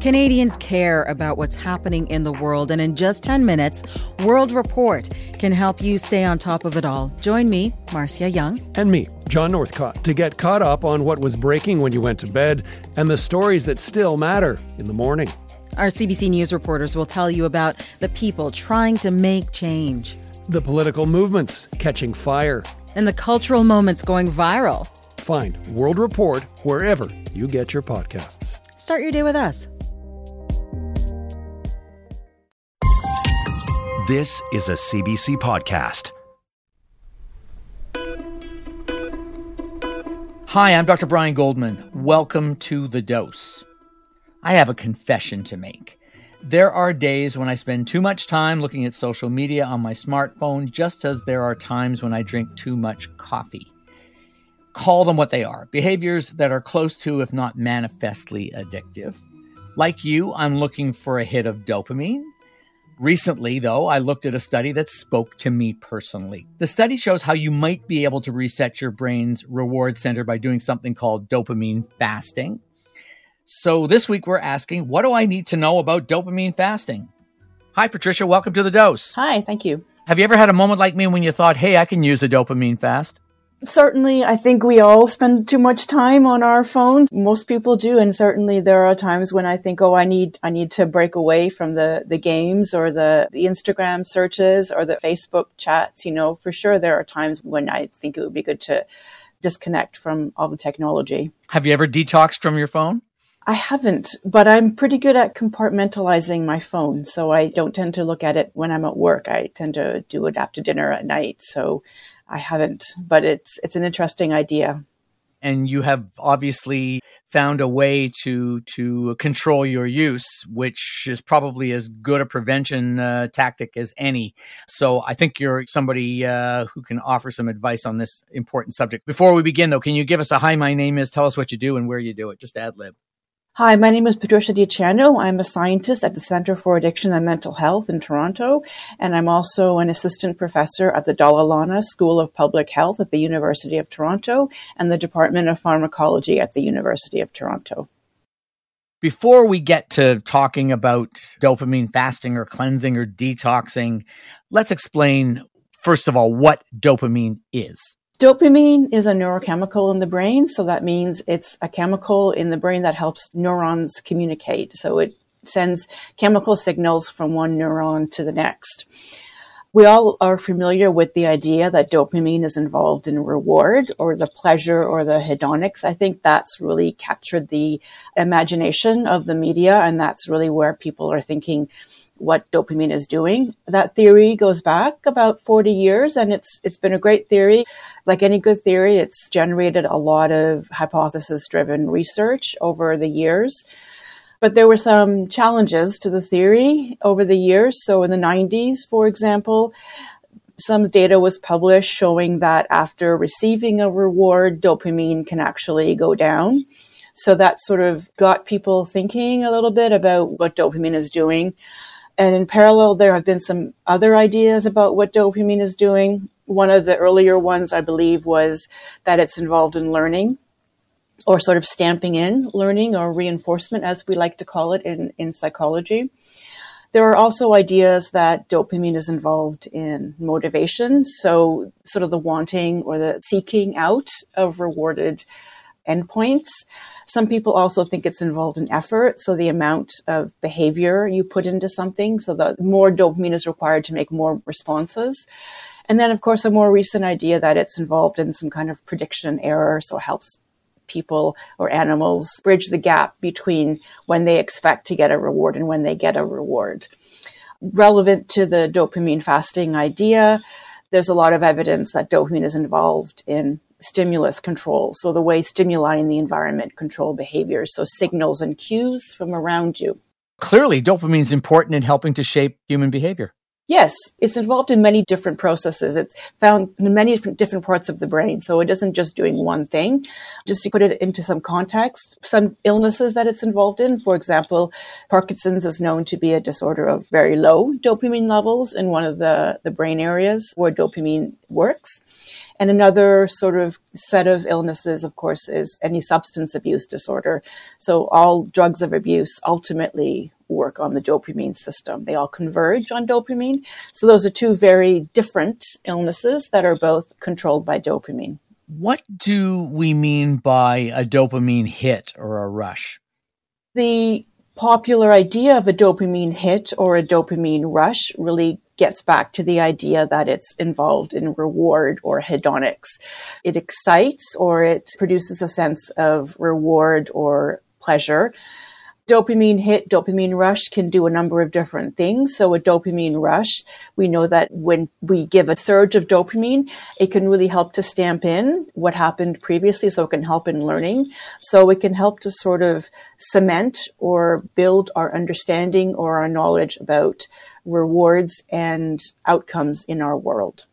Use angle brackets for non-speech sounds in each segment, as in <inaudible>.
Canadians care about what's happening in the world, and in just 10 minutes, World Report can help you stay on top of it all. Join me, Marcia Young. And me, John Northcott, to get caught up on what was breaking when you went to bed and the stories that still matter in the morning. Our CBC News reporters will tell you about the people trying to make change, the political movements catching fire, and the cultural moments going viral. Find World Report wherever you get your podcasts. Start your day with us. This is a CBC podcast. Hi, I'm Dr. Brian Goldman. Welcome to The Dose. I have a confession to make. There are days when I spend too much time looking at social media on my smartphone, just as there are times when I drink too much coffee. Call them what they are behaviors that are close to, if not manifestly addictive. Like you, I'm looking for a hit of dopamine Recently, though, I looked at a study that spoke to me personally. The study shows how you might be able to reset your brain's reward center by doing something called dopamine fasting. So this week we're asking, what do I need to know about dopamine fasting? Hi, Patricia. Welcome to the dose. Hi, thank you. Have you ever had a moment like me when you thought, hey, I can use a dopamine fast? Certainly, I think we all spend too much time on our phones. Most people do, and certainly there are times when I think, oh, I need, I need to break away from the, the games or the, the Instagram searches or the Facebook chats. You know, for sure there are times when I think it would be good to disconnect from all the technology. Have you ever detoxed from your phone? I haven't, but I'm pretty good at compartmentalizing my phone. So I don't tend to look at it when I'm at work. I tend to do it after dinner at night. So I haven't, but it's it's an interesting idea. And you have obviously found a way to to control your use, which is probably as good a prevention uh, tactic as any. So I think you're somebody uh, who can offer some advice on this important subject. Before we begin, though, can you give us a hi? My name is. Tell us what you do and where you do it. Just ad lib. Hi, my name is Patricia Di Ciano. I'm a scientist at the Center for Addiction and Mental Health in Toronto, and I'm also an assistant professor at the Dalla Lana School of Public Health at the University of Toronto and the Department of Pharmacology at the University of Toronto. Before we get to talking about dopamine fasting or cleansing or detoxing, let's explain, first of all, what dopamine is. Dopamine is a neurochemical in the brain, so that means it's a chemical in the brain that helps neurons communicate. So it sends chemical signals from one neuron to the next. We all are familiar with the idea that dopamine is involved in reward or the pleasure or the hedonics. I think that's really captured the imagination of the media, and that's really where people are thinking what dopamine is doing. That theory goes back about 40 years and it's it's been a great theory. Like any good theory, it's generated a lot of hypothesis driven research over the years. But there were some challenges to the theory over the years. So in the 90s, for example, some data was published showing that after receiving a reward, dopamine can actually go down. So that sort of got people thinking a little bit about what dopamine is doing. And in parallel, there have been some other ideas about what dopamine is doing. One of the earlier ones, I believe, was that it's involved in learning or sort of stamping in learning or reinforcement, as we like to call it in, in psychology. There are also ideas that dopamine is involved in motivation. So sort of the wanting or the seeking out of rewarded endpoints. Some people also think it's involved in effort. So the amount of behavior you put into something. So the more dopamine is required to make more responses. And then, of course, a more recent idea that it's involved in some kind of prediction error. So it helps people or animals bridge the gap between when they expect to get a reward and when they get a reward. Relevant to the dopamine fasting idea, there's a lot of evidence that dopamine is involved in stimulus control. So the way stimuli in the environment control behaviors. So signals and cues from around you. Clearly, dopamine is important in helping to shape human behavior. Yes, it's involved in many different processes. It's found in many different, different parts of the brain. So it isn't just doing one thing. Just to put it into some context, some illnesses that it's involved in, for example, Parkinson's is known to be a disorder of very low dopamine levels in one of the, the brain areas where dopamine works. And another sort of set of illnesses, of course, is any substance abuse disorder. So all drugs of abuse ultimately work on the dopamine system. They all converge on dopamine. So those are two very different illnesses that are both controlled by dopamine. What do we mean by a dopamine hit or a rush? The popular idea of a dopamine hit or a dopamine rush really gets back to the idea that it's involved in reward or hedonics. It excites or it produces a sense of reward or pleasure dopamine hit, dopamine rush can do a number of different things. So a dopamine rush, we know that when we give a surge of dopamine, it can really help to stamp in what happened previously. So it can help in learning. So it can help to sort of cement or build our understanding or our knowledge about rewards and outcomes in our world.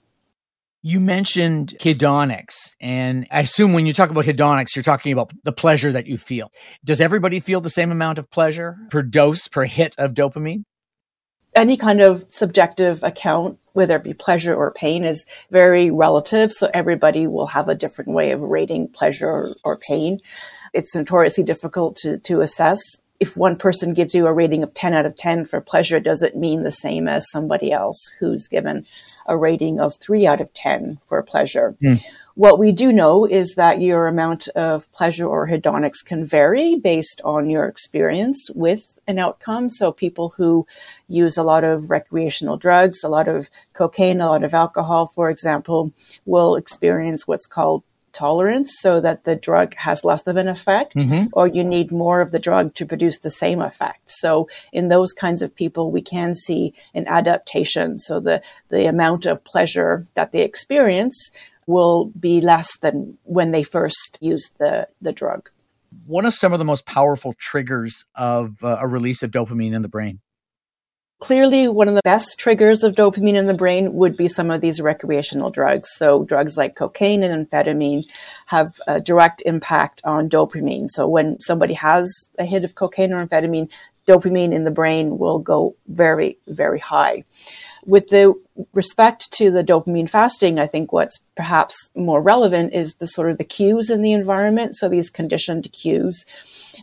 You mentioned hedonics, and I assume when you talk about hedonics, you're talking about the pleasure that you feel. Does everybody feel the same amount of pleasure per dose, per hit of dopamine? Any kind of subjective account, whether it be pleasure or pain, is very relative. So everybody will have a different way of rating pleasure or, pain. It's notoriously difficult to, to assess if one person gives you a rating of 10 out of 10 for pleasure, does it mean the same as somebody else who's given a rating of 3 out of 10 for pleasure? Mm. What we do know is that your amount of pleasure or hedonics can vary based on your experience with an outcome. So people who use a lot of recreational drugs, a lot of cocaine, a lot of alcohol, for example, will experience what's called tolerance so that the drug has less of an effect, mm-hmm. or you need more of the drug to produce the same effect. So in those kinds of people, we can see an adaptation. So the, the amount of pleasure that they experience will be less than when they first used the, the drug. What are some of the most powerful triggers of uh, a release of dopamine in the brain? Clearly, one of the best triggers of dopamine in the brain would be some of these recreational drugs. So, drugs like cocaine and amphetamine have a direct impact on dopamine. So, when somebody has a hit of cocaine or amphetamine, dopamine in the brain will go very, very high. With the respect to the dopamine fasting, I think what's perhaps more relevant is the sort of the cues in the environment. So, these conditioned cues.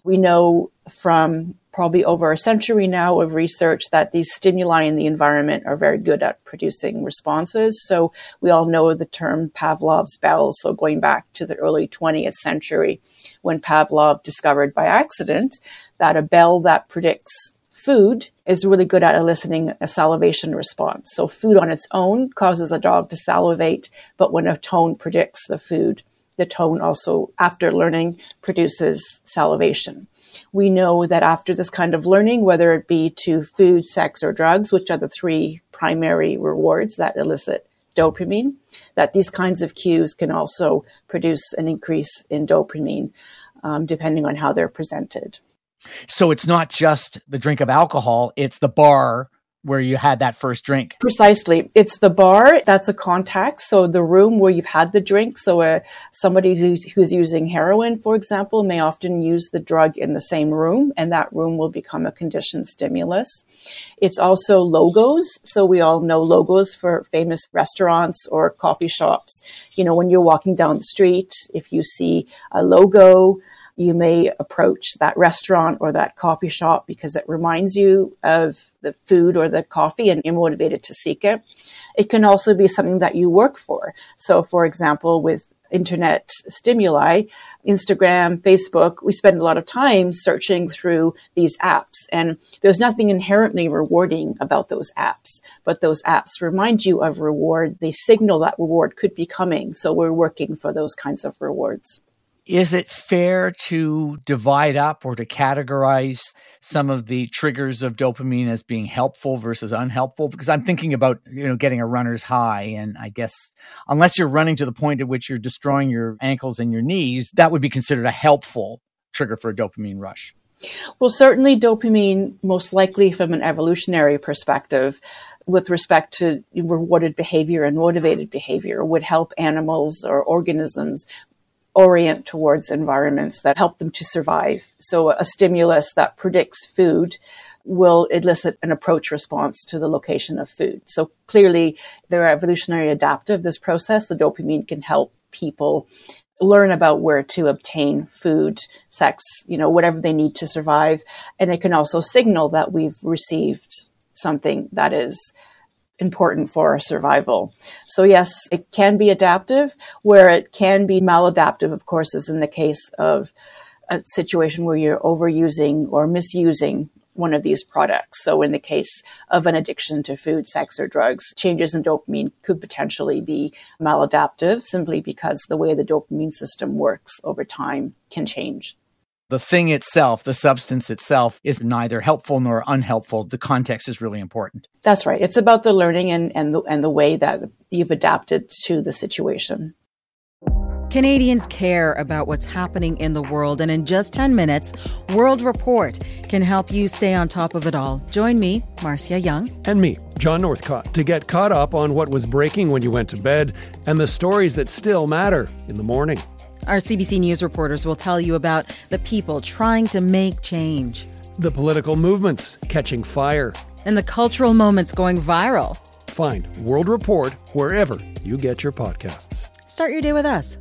We know from probably over a century now of research that these stimuli in the environment are very good at producing responses. So we all know the term Pavlov's bells. So going back to the early 20th century when Pavlov discovered by accident that a bell that predicts food is really good at eliciting a salivation response. So food on its own causes a dog to salivate, but when a tone predicts the food, the tone also, after learning, produces salivation. We know that after this kind of learning, whether it be to food, sex, or drugs, which are the three primary rewards that elicit dopamine, that these kinds of cues can also produce an increase in dopamine um, depending on how they're presented. So it's not just the drink of alcohol, it's the bar where you had that first drink. Precisely. It's the bar that's a contact. So the room where you've had the drink. So uh, somebody who's, who's using heroin, for example, may often use the drug in the same room and that room will become a conditioned stimulus. It's also logos. So we all know logos for famous restaurants or coffee shops. You know, when you're walking down the street, if you see a logo, you may approach that restaurant or that coffee shop because it reminds you of the food or the coffee and you're motivated to seek it. It can also be something that you work for. So, for example, with internet stimuli, Instagram, Facebook, we spend a lot of time searching through these apps. And there's nothing inherently rewarding about those apps, but those apps remind you of reward. They signal that reward could be coming. So we're working for those kinds of rewards. Is it fair to divide up or to categorize some of the triggers of dopamine as being helpful versus unhelpful? Because I'm thinking about, you know, getting a runner's high. And I guess unless you're running to the point at which you're destroying your ankles and your knees, that would be considered a helpful trigger for a dopamine rush. Well, certainly dopamine, most likely from an evolutionary perspective, with respect to rewarded behavior and motivated behavior would help animals or organisms orient towards environments that help them to survive. So a stimulus that predicts food will elicit an approach response to the location of food. So clearly they're evolutionary adaptive, this process. The dopamine can help people learn about where to obtain food, sex, you know, whatever they need to survive. And it can also signal that we've received something that is important for our survival. So yes, it can be adaptive. Where it can be maladaptive, of course, is in the case of a situation where you're overusing or misusing one of these products. So in the case of an addiction to food, sex, or drugs, changes in dopamine could potentially be maladaptive simply because the way the dopamine system works over time can change. The thing itself, the substance itself, is neither helpful nor unhelpful. The context is really important. That's right. It's about the learning and, and, the, and the way that you've adapted to the situation. Canadians care about what's happening in the world, and in just 10 minutes, World Report can help you stay on top of it all. Join me, Marcia Young. And me, John Northcott, to get caught up on what was breaking when you went to bed and the stories that still matter in the morning. Our CBC News reporters will tell you about the people trying to make change, the political movements catching fire, and the cultural moments going viral. Find World Report wherever you get your podcasts. Start your day with us.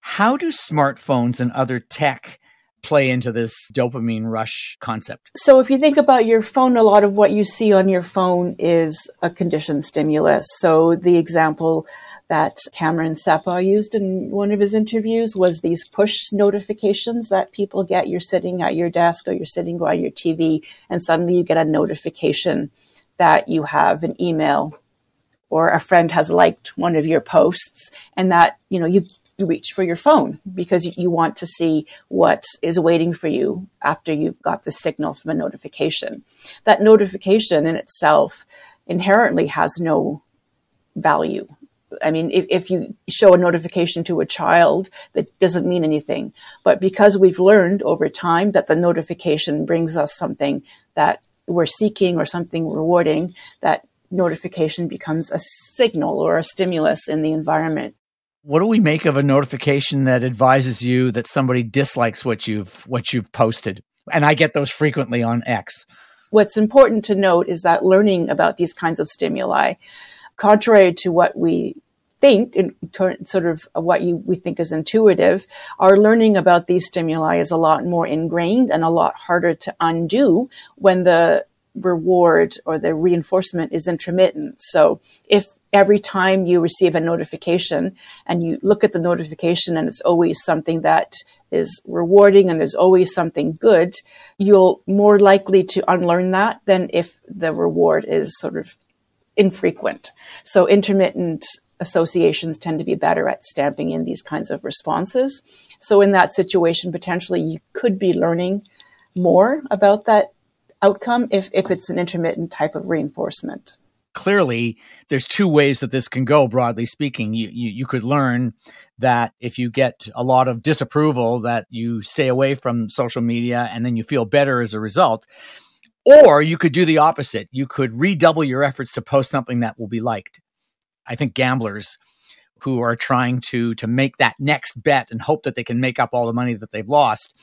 How do smartphones and other tech play into this dopamine rush concept? So, if you think about your phone, a lot of what you see on your phone is a conditioned stimulus. So, the example that Cameron Sepah used in one of his interviews was these push notifications that people get. You're sitting at your desk or you're sitting by your TV, and suddenly you get a notification that you have an email or a friend has liked one of your posts and that you know you you reach for your phone because you want to see what is waiting for you after you've got the signal from a notification. That notification in itself inherently has no value. I mean, if, if you show a notification to a child, that doesn't mean anything. But because we've learned over time that the notification brings us something that we're seeking or something rewarding, that notification becomes a signal or a stimulus in the environment what do we make of a notification that advises you that somebody dislikes what you've what you've posted? And I get those frequently on X. What's important to note is that learning about these kinds of stimuli, contrary to what we think and sort of what you, we think is intuitive, our learning about these stimuli is a lot more ingrained and a lot harder to undo when the reward or the reinforcement is intermittent. So if every time you receive a notification and you look at the notification and it's always something that is rewarding and there's always something good, you'll more likely to unlearn that than if the reward is sort of infrequent. So intermittent associations tend to be better at stamping in these kinds of responses. So in that situation, potentially you could be learning more about that outcome if, if it's an intermittent type of reinforcement clearly there's two ways that this can go broadly speaking you, you, you could learn that if you get a lot of disapproval that you stay away from social media and then you feel better as a result or you could do the opposite you could redouble your efforts to post something that will be liked i think gamblers who are trying to to make that next bet and hope that they can make up all the money that they've lost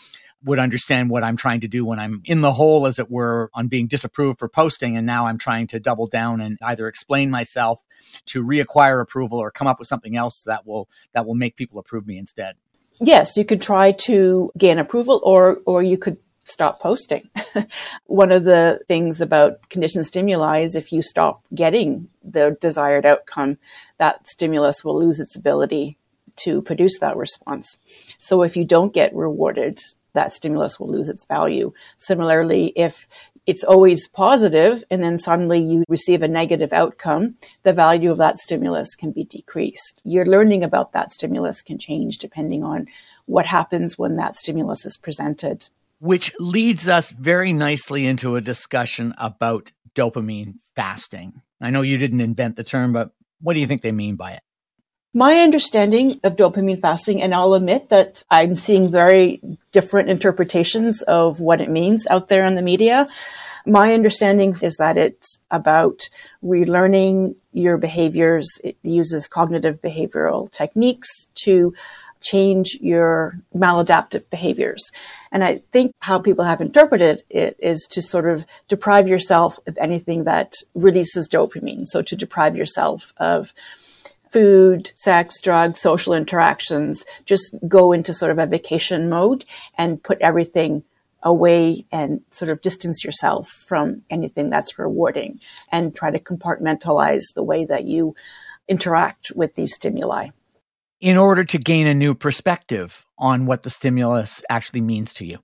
would understand what I'm trying to do when I'm in the hole, as it were, on being disapproved for posting. And now I'm trying to double down and either explain myself to reacquire approval or come up with something else that will that will make people approve me instead. Yes, you could try to gain approval or or you could stop posting. <laughs> One of the things about conditioned stimuli is if you stop getting the desired outcome, that stimulus will lose its ability to produce that response. So if you don't get rewarded that stimulus will lose its value. Similarly, if it's always positive and then suddenly you receive a negative outcome, the value of that stimulus can be decreased. Your learning about that stimulus can change depending on what happens when that stimulus is presented. Which leads us very nicely into a discussion about dopamine fasting. I know you didn't invent the term, but what do you think they mean by it? My understanding of dopamine fasting, and I'll admit that I'm seeing very different interpretations of what it means out there in the media. My understanding is that it's about relearning your behaviors. It uses cognitive behavioral techniques to change your maladaptive behaviors. And I think how people have interpreted it is to sort of deprive yourself of anything that releases dopamine. So to deprive yourself of food, sex, drugs, social interactions, just go into sort of a vacation mode and put everything away and sort of distance yourself from anything that's rewarding and try to compartmentalize the way that you interact with these stimuli in order to gain a new perspective on what the stimulus actually means to you?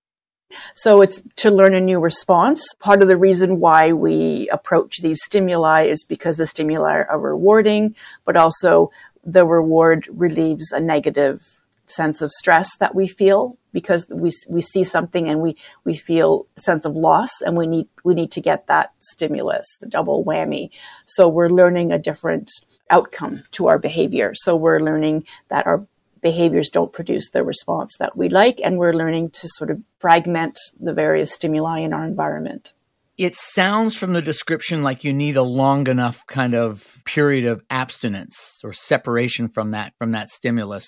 So it's to learn a new response. Part of the reason why we approach these stimuli is because the stimuli are rewarding, but also the reward relieves a negative sense of stress that we feel because we we see something and we we feel sense of loss and we need we need to get that stimulus the double whammy. So we're learning a different outcome to our behavior. So we're learning that our behaviors don't produce the response that we like and we're learning to sort of fragment the various stimuli in our environment. It sounds from the description like you need a long enough kind of period of abstinence or separation from that from that stimulus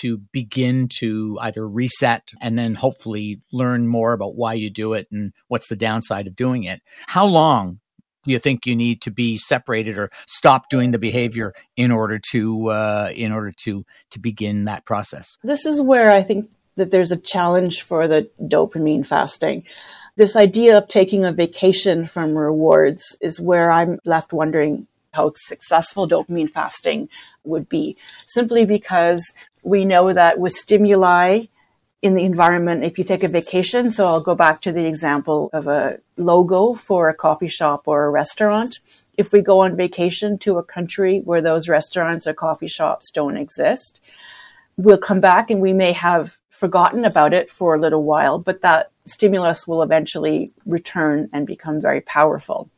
to begin to either reset and then hopefully learn more about why you do it and what's the downside of doing it. How long do you think you need to be separated or stop doing the behavior in order to uh, in order to to begin that process? This is where I think that there's a challenge for the dopamine fasting. This idea of taking a vacation from rewards is where I'm left wondering how successful dopamine fasting would be, simply because we know that with stimuli in the environment, if you take a vacation, so I'll go back to the example of a logo for a coffee shop or a restaurant. If we go on vacation to a country where those restaurants or coffee shops don't exist, we'll come back and we may have forgotten about it for a little while, but that stimulus will eventually return and become very powerful.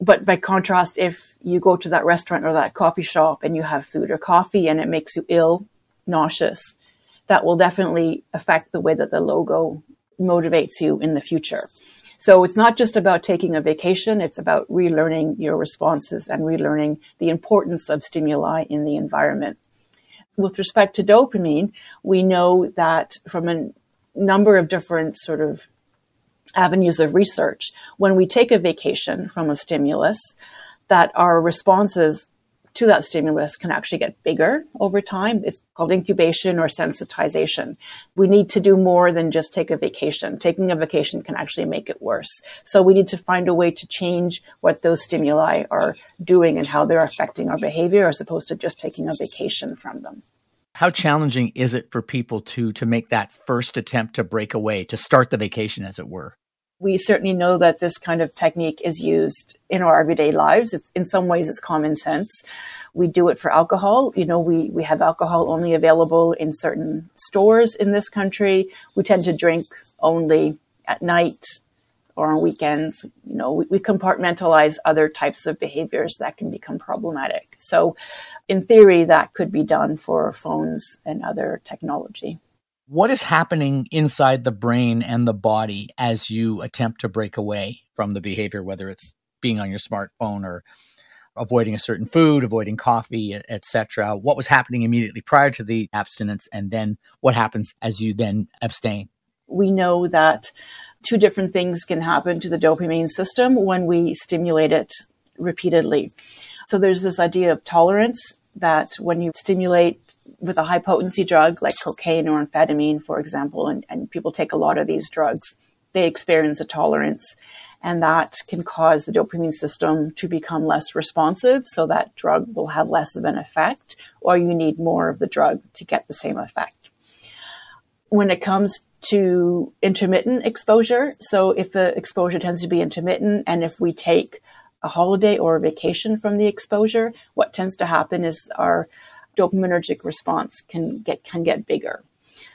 But by contrast, if you go to that restaurant or that coffee shop and you have food or coffee and it makes you ill, nauseous, that will definitely affect the way that the logo motivates you in the future. So it's not just about taking a vacation, it's about relearning your responses and relearning the importance of stimuli in the environment. With respect to dopamine, we know that from a number of different sort of avenues of research. When we take a vacation from a stimulus, that our responses to that stimulus can actually get bigger over time. It's called incubation or sensitization. We need to do more than just take a vacation. Taking a vacation can actually make it worse. So we need to find a way to change what those stimuli are doing and how they're affecting our behavior as opposed to just taking a vacation from them. How challenging is it for people to to make that first attempt to break away, to start the vacation as it were? We certainly know that this kind of technique is used in our everyday lives. It's, in some ways, it's common sense. We do it for alcohol. You know, we, we have alcohol only available in certain stores in this country. We tend to drink only at night or on weekends. You know, we, we compartmentalize other types of behaviors that can become problematic. So, in theory, that could be done for phones and other technology what is happening inside the brain and the body as you attempt to break away from the behavior, whether it's being on your smartphone or avoiding a certain food, avoiding coffee, etc. What was happening immediately prior to the abstinence, and then what happens as you then abstain? We know that two different things can happen to the dopamine system when we stimulate it repeatedly. So there's this idea of tolerance that when you stimulate with a high potency drug like cocaine or amphetamine, for example, and, and people take a lot of these drugs, they experience a tolerance. And that can cause the dopamine system to become less responsive. So that drug will have less of an effect, or you need more of the drug to get the same effect. When it comes to intermittent exposure, so if the exposure tends to be intermittent, and if we take a holiday or a vacation from the exposure, what tends to happen is our dopaminergic response can get can get bigger.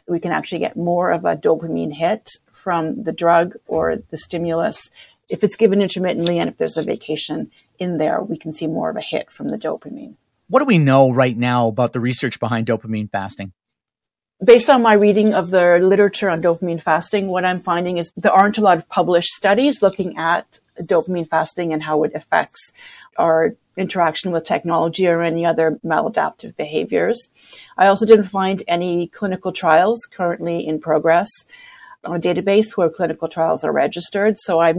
We can actually get more of a dopamine hit from the drug or the stimulus. If it's given intermittently and if there's a vacation in there, we can see more of a hit from the dopamine. What do we know right now about the research behind dopamine fasting? Based on my reading of the literature on dopamine fasting, what I'm finding is there aren't a lot of published studies looking at dopamine fasting and how it affects our interaction with technology or any other maladaptive behaviors. I also didn't find any clinical trials currently in progress on a database where clinical trials are registered. So I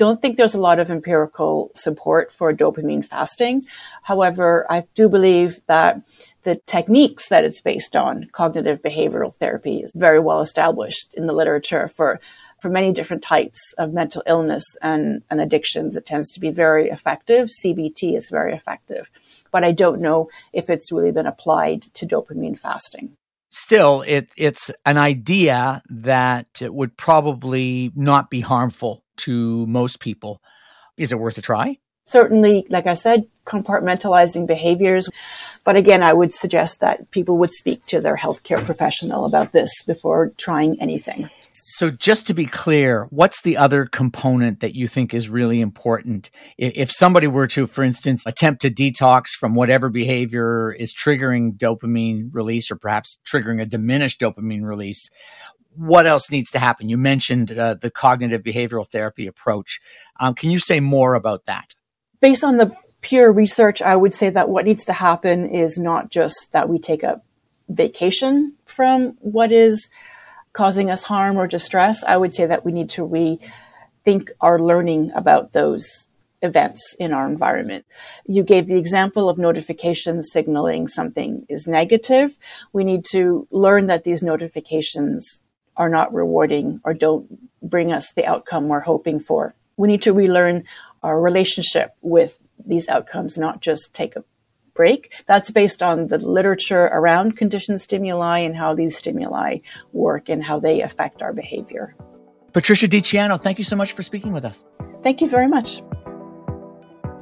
don't think there's a lot of empirical support for dopamine fasting. However, I do believe that the techniques that it's based on, cognitive behavioral therapy, is very well established in the literature for for many different types of mental illness and, and addictions. It tends to be very effective. CBT is very effective, but I don't know if it's really been applied to dopamine fasting. Still, it, it's an idea that would probably not be harmful to most people. Is it worth a try? certainly, like I said, compartmentalizing behaviors. But again, I would suggest that people would speak to their healthcare professional about this before trying anything. So, just to be clear, what's the other component that you think is really important? If somebody were to, for instance, attempt to detox from whatever behavior is triggering dopamine release or perhaps triggering a diminished dopamine release, what else needs to happen? You mentioned uh, the cognitive behavioral therapy approach. Um, can you say more about that? based on the pure research, I would say that what needs to happen is not just that we take a vacation from what is causing us harm or distress. I would say that we need to rethink our learning about those events in our environment. You gave the example of notifications signaling something is negative. We need to learn that these notifications are not rewarding or don't bring us the outcome we're hoping for. We need to relearn our relationship with these outcomes, not just take a break. That's based on the literature around conditioned stimuli and how these stimuli work and how they affect our behavior. Patricia Di Ciano, thank you so much for speaking with us. Thank you very much.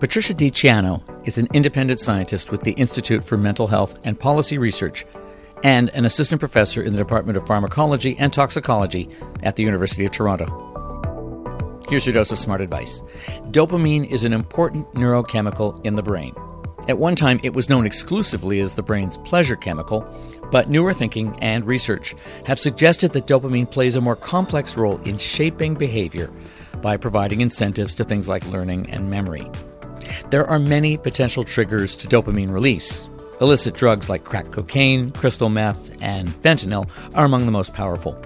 Patricia Di Ciano is an independent scientist with the Institute for Mental Health and Policy Research and an assistant professor in the Department of Pharmacology and Toxicology at the University of Toronto. Here's your dose of smart advice. Dopamine is an important neurochemical in the brain. At one time, it was known exclusively as the brain's pleasure chemical, but newer thinking and research have suggested that dopamine plays a more complex role in shaping behavior by providing incentives to things like learning and memory. There are many potential triggers to dopamine release. Illicit drugs like crack cocaine, crystal meth, and fentanyl are among the most powerful.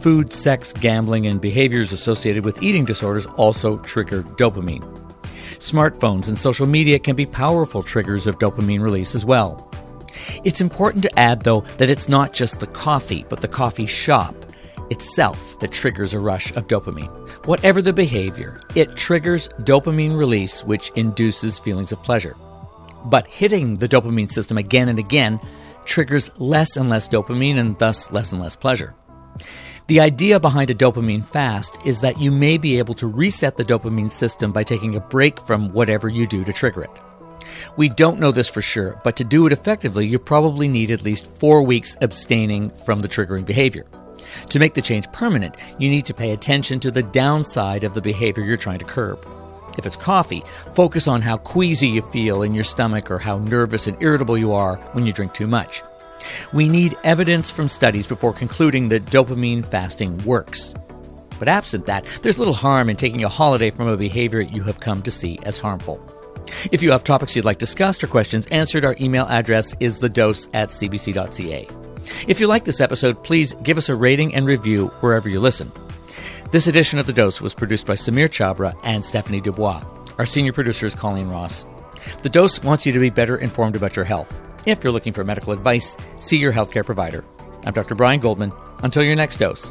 Food, sex, gambling, and behaviors associated with eating disorders also trigger dopamine. Smartphones and social media can be powerful triggers of dopamine release as well. It's important to add, though, that it's not just the coffee, but the coffee shop itself that triggers a rush of dopamine. Whatever the behavior, it triggers dopamine release, which induces feelings of pleasure. But hitting the dopamine system again and again triggers less and less dopamine and thus less and less pleasure. The idea behind a dopamine fast is that you may be able to reset the dopamine system by taking a break from whatever you do to trigger it. We don't know this for sure, but to do it effectively, you probably need at least four weeks abstaining from the triggering behavior. To make the change permanent, you need to pay attention to the downside of the behavior you're trying to curb. If it's coffee, focus on how queasy you feel in your stomach or how nervous and irritable you are when you drink too much. We need evidence from studies before concluding that dopamine fasting works. But absent that, there's little harm in taking a holiday from a behavior you have come to see as harmful. If you have topics you'd like discussed or questions answered, our email address is thedose at cbc.ca. If you like this episode, please give us a rating and review wherever you listen. This edition of The Dose was produced by Samir Chabra and Stephanie Dubois. Our senior producer is Colleen Ross. The Dose wants you to be better informed about your health. If you're looking for medical advice, see your healthcare provider. I'm Dr. Brian Goldman. Until your next dose.